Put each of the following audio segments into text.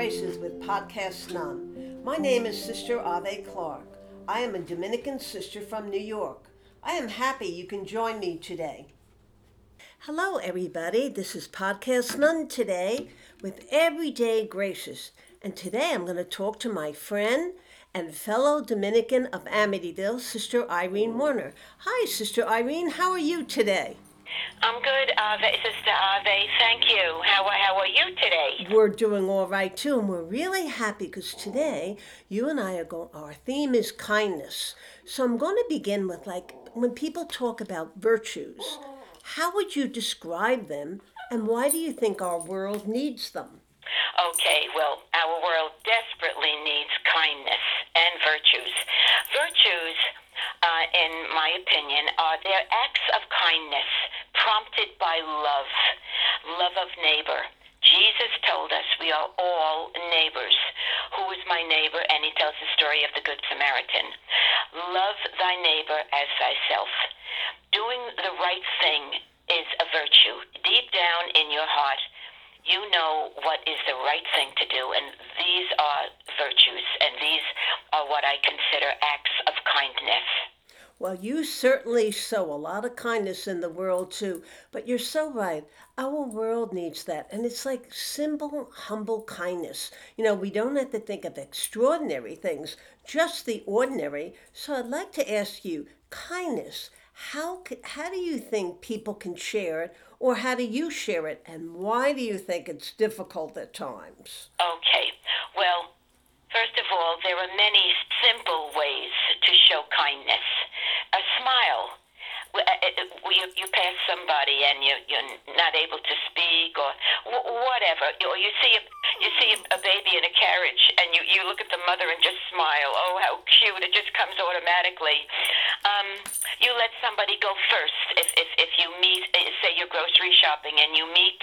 With Podcast Nun. My name is Sister Ave Clark. I am a Dominican sister from New York. I am happy you can join me today. Hello, everybody. This is Podcast Nun today with Everyday Graces. And today I'm going to talk to my friend and fellow Dominican of Amityville, Sister Irene Weiner. Hi, Sister Irene. How are you today? I'm good, Ave, Sister Ave. Thank you. How, how are you today? We're doing all right too, and we're really happy because today you and I are going. Our theme is kindness. So I'm going to begin with like when people talk about virtues, how would you describe them, and why do you think our world needs them? Okay, well, our world desperately needs kindness and virtues. Virtues, uh, in my opinion, are their acts of kindness prompted by love, love of neighbor. Jesus told us we are all neighbors. Who is my neighbor? And he tells the story of the Good Samaritan. Love thy neighbor as thyself. Doing the right thing is a virtue. Deep down in your heart, you know what is the right thing to do, and these are virtues, and these are what I consider acts of kindness. Well, you certainly show a lot of kindness in the world too, but you're so right. Our world needs that. And it's like simple, humble kindness. You know, we don't have to think of extraordinary things, just the ordinary. So I'd like to ask you kindness. How, how do you think people can share it, or how do you share it, and why do you think it's difficult at times? Okay, well, first of all, there are many simple ways to show kindness a smile. Uh, uh, you, you pass somebody and you, you're not able to speak or whatever, or you see a, you see a baby in a carriage and you, you look at the mother and just smile. Oh, how cute! It just comes automatically. Um, you let somebody go first. If, if, if you meet, uh, say you're grocery shopping and you meet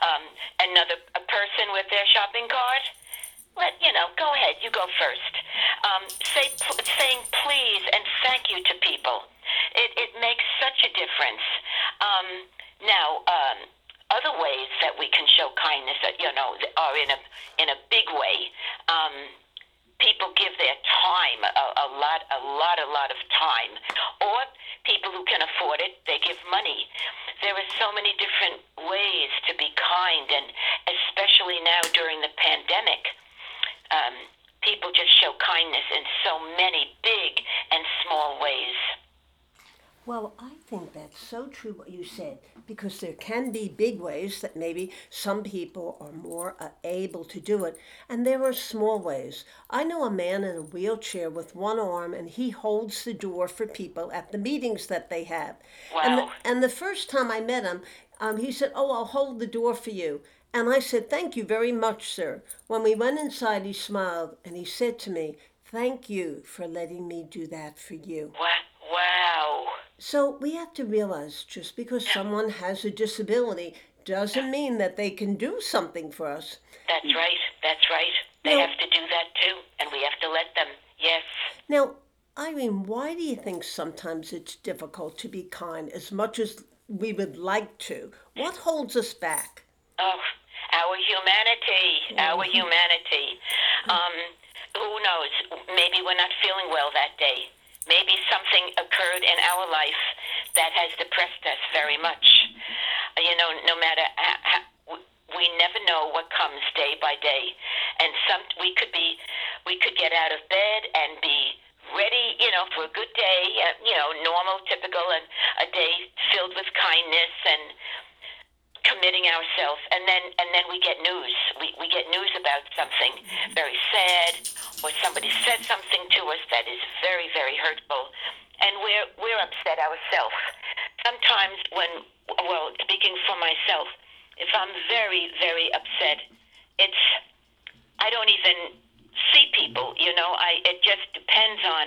um, another a person with their shopping cart, let you know. Go ahead. You go first. Um, say saying please and thank you to people. It it makes such a difference. Um, now, um, other ways that we can show kindness, that you know, are in a in a big way. Um, people give their time, a, a lot, a lot, a lot of time, or people who can afford it, they give money. There are so many different ways to be kind, and especially now during the pandemic um, people just show kindness in so many big and small ways. Well, I think that's so true what you said, because there can be big ways that maybe some people are more uh, able to do it, and there are small ways. I know a man in a wheelchair with one arm, and he holds the door for people at the meetings that they have. Wow. And the, and the first time I met him, um, he said, Oh, I'll hold the door for you. And I said, Thank you very much, sir. When we went inside, he smiled and he said to me, Thank you for letting me do that for you. Wow. So we have to realize just because someone has a disability doesn't mean that they can do something for us. That's right. That's right. They now, have to do that too, and we have to let them. Yes. Now, Irene, why do you think sometimes it's difficult to be kind as much as we would like to? What holds us back? Oh, our humanity, our mm-hmm. humanity. Um, who knows? Maybe we're not feeling well that day. Maybe something occurred in our life that has depressed us very much. You know, no matter how, we never know what comes day by day, and some we could be, we could get out of bed and be ready, you know, for a good day, uh, you know, normal, typical, and a day filled with kindness and committing ourselves. And then and then we get news. We, we get news about something very sad or somebody said something to us that is very very hurtful we're ourselves sometimes when well speaking for myself if i'm very very upset it's i don't even see people you know i it just depends on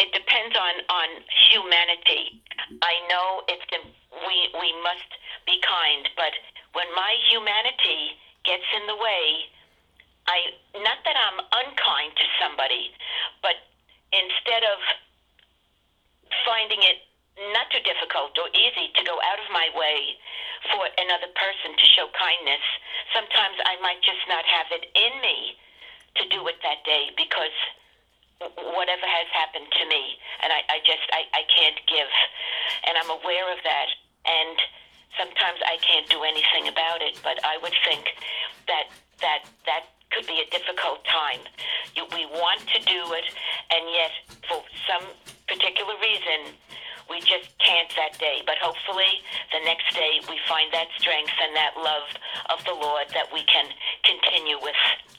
it depends on on humanity i know it's we we must be kind. But when my humanity gets in the way, I not that I'm unkind to somebody, but finding it not too difficult or easy to go out of my way for another person to show kindness, sometimes I might just not have it in me to do it that day because whatever has happened to me and I, I just I, I can't give. And I'm aware of that and sometimes I can't do anything about it but I would think that that that could be a difficult time. You, we want to do it and yet that day. But hopefully, the next day we find that strength and that love of the Lord that we can continue with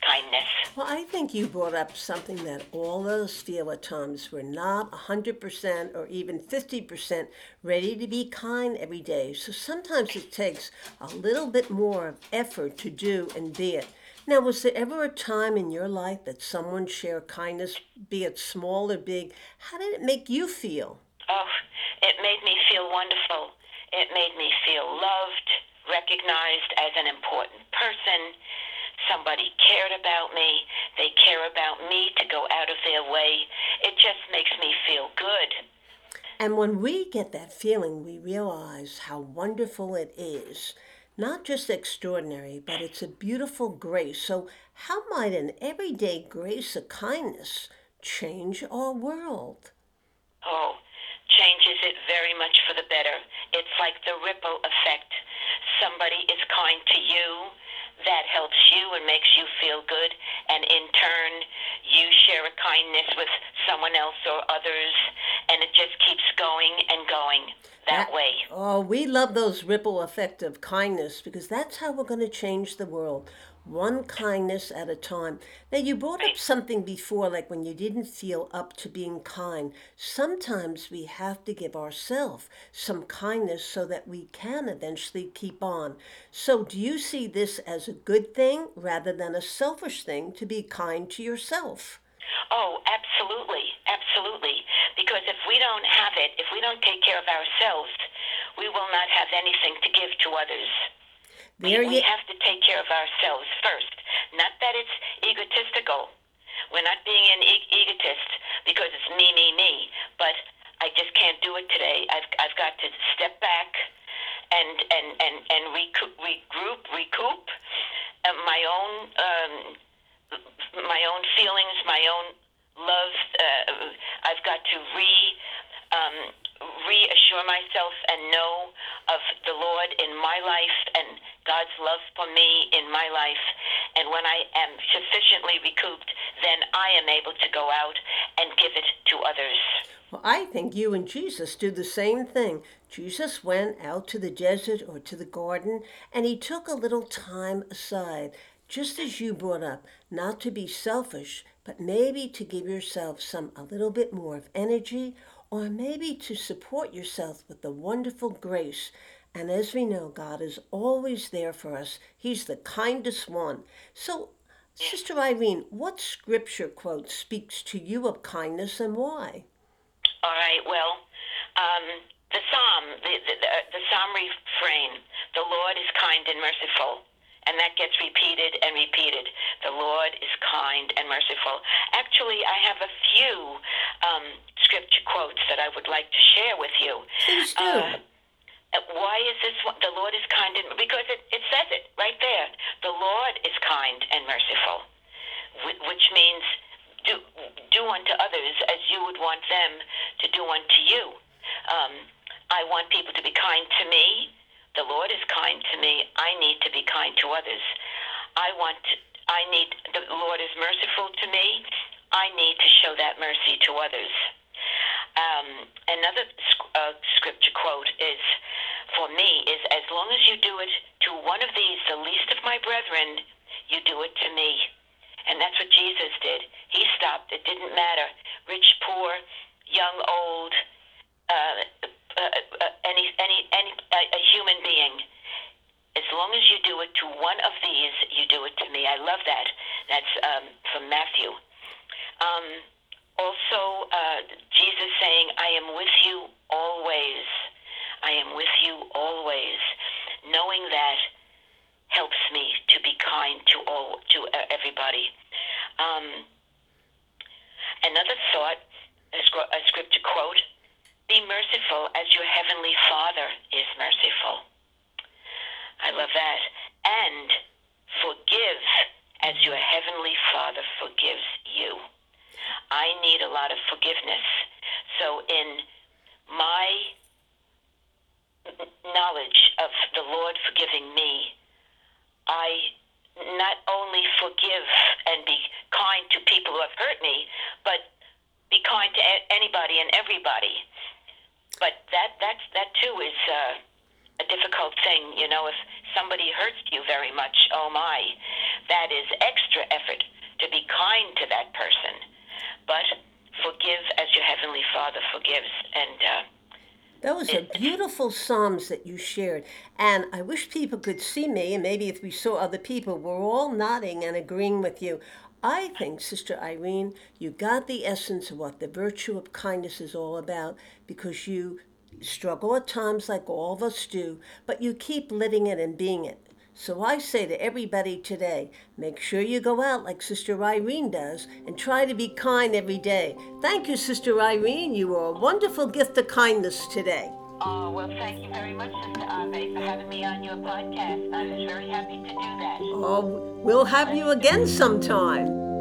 kindness. Well, I think you brought up something that all of us feel at times. We're not 100% or even 50% ready to be kind every day. So sometimes it takes a little bit more of effort to do and be it. Now, was there ever a time in your life that someone shared kindness, be it small or big? How did it make you feel? Oh, it made me feel wonderful. It made me feel loved, recognized as an important person. Somebody cared about me. They care about me to go out of their way. It just makes me feel good. And when we get that feeling, we realize how wonderful it is. Not just extraordinary, but it's a beautiful grace. So, how might an everyday grace of kindness change our world? Oh, changes it very much for the better. It's like the ripple effect. Somebody is kind to you, that helps you and makes you feel good, and in turn, you share a kindness with someone else or others, and it just keeps going and going that, that way. Oh, we love those ripple effect of kindness because that's how we're going to change the world one kindness at a time. Now, you brought up something before, like when you didn't feel up to being kind. Sometimes we have to give ourselves some kindness so that we can eventually keep on. So, do you see this as a good thing rather than a selfish thing to be kind to yourself? Oh, absolutely. Absolutely. Because if we don't have it, if we don't take care of ourselves, we will not have anything to give to others. There we, we have to take care of ourselves first. Not that it's egotistical. We're not being an e- egotist because it's me, me, me. But I just can't do it today. I've I've got to step back and and and and recoup, regroup, recoup uh, my own um, my own feelings, my own love. Uh, I've got to re um, reassure myself and know of the Lord in my life and God's love for me in my life. And when I am sufficiently recouped, then I am able to go out and give it to others. Well, I think you and Jesus do the same thing. Jesus went out to the desert or to the garden and he took a little time aside, just as you brought up, not to be selfish, but maybe to give yourself some a little bit more of energy or maybe to support yourself with the wonderful grace. And as we know, God is always there for us. He's the kindest one. So, Sister Irene, what scripture quote speaks to you of kindness and why? All right, well, um, the psalm, the, the, the, the psalm refrain, the Lord is kind and merciful and that gets repeated and repeated. The Lord is kind and merciful. Actually, I have a few um, scripture quotes that I would like to share with you. Please do. Uh, why is this? The Lord is kind and because it, it says it right there. The Lord is kind and merciful, which means do do unto others as you would want them to do unto you. Um, I want people to be kind to me the Lord is kind to me. I need to be kind to others. I want I need, the Lord is merciful to me. I need to show that mercy to others. Um, another uh, scripture quote is, for me, is as long as you do it to one of these, the least of my brethren, you do it to me. And that's what Jesus did. He stopped. It didn't matter. Rich, poor, young, old, uh, uh, uh, any any any a human being. As long as you do it to one of these, you do it to me. I love that. That's um, from Matthew. Um, also, uh, Jesus saying, "I am with you always. Heavenly Father forgives you. I need a lot of forgiveness. So, in my knowledge of the Lord forgiving me, I not only forgive and be kind to people who have hurt me, but be kind to anybody and everybody. But that that that too is uh, a difficult thing, you know. If somebody hurts you very much, oh my, that is extra effort to be kind to that person. But forgive as your heavenly Father forgives, and. Uh, those are beautiful Psalms that you shared. And I wish people could see me, and maybe if we saw other people, we're all nodding and agreeing with you. I think, Sister Irene, you got the essence of what the virtue of kindness is all about because you struggle at times like all of us do, but you keep living it and being it. So I say to everybody today make sure you go out like Sister Irene does and try to be kind every day. Thank you, Sister Irene. You were a wonderful gift of kindness today. Oh, well, thank you very much, Sister Ave, for having me on your podcast. I was very happy to do that. Oh, we'll have you again sometime.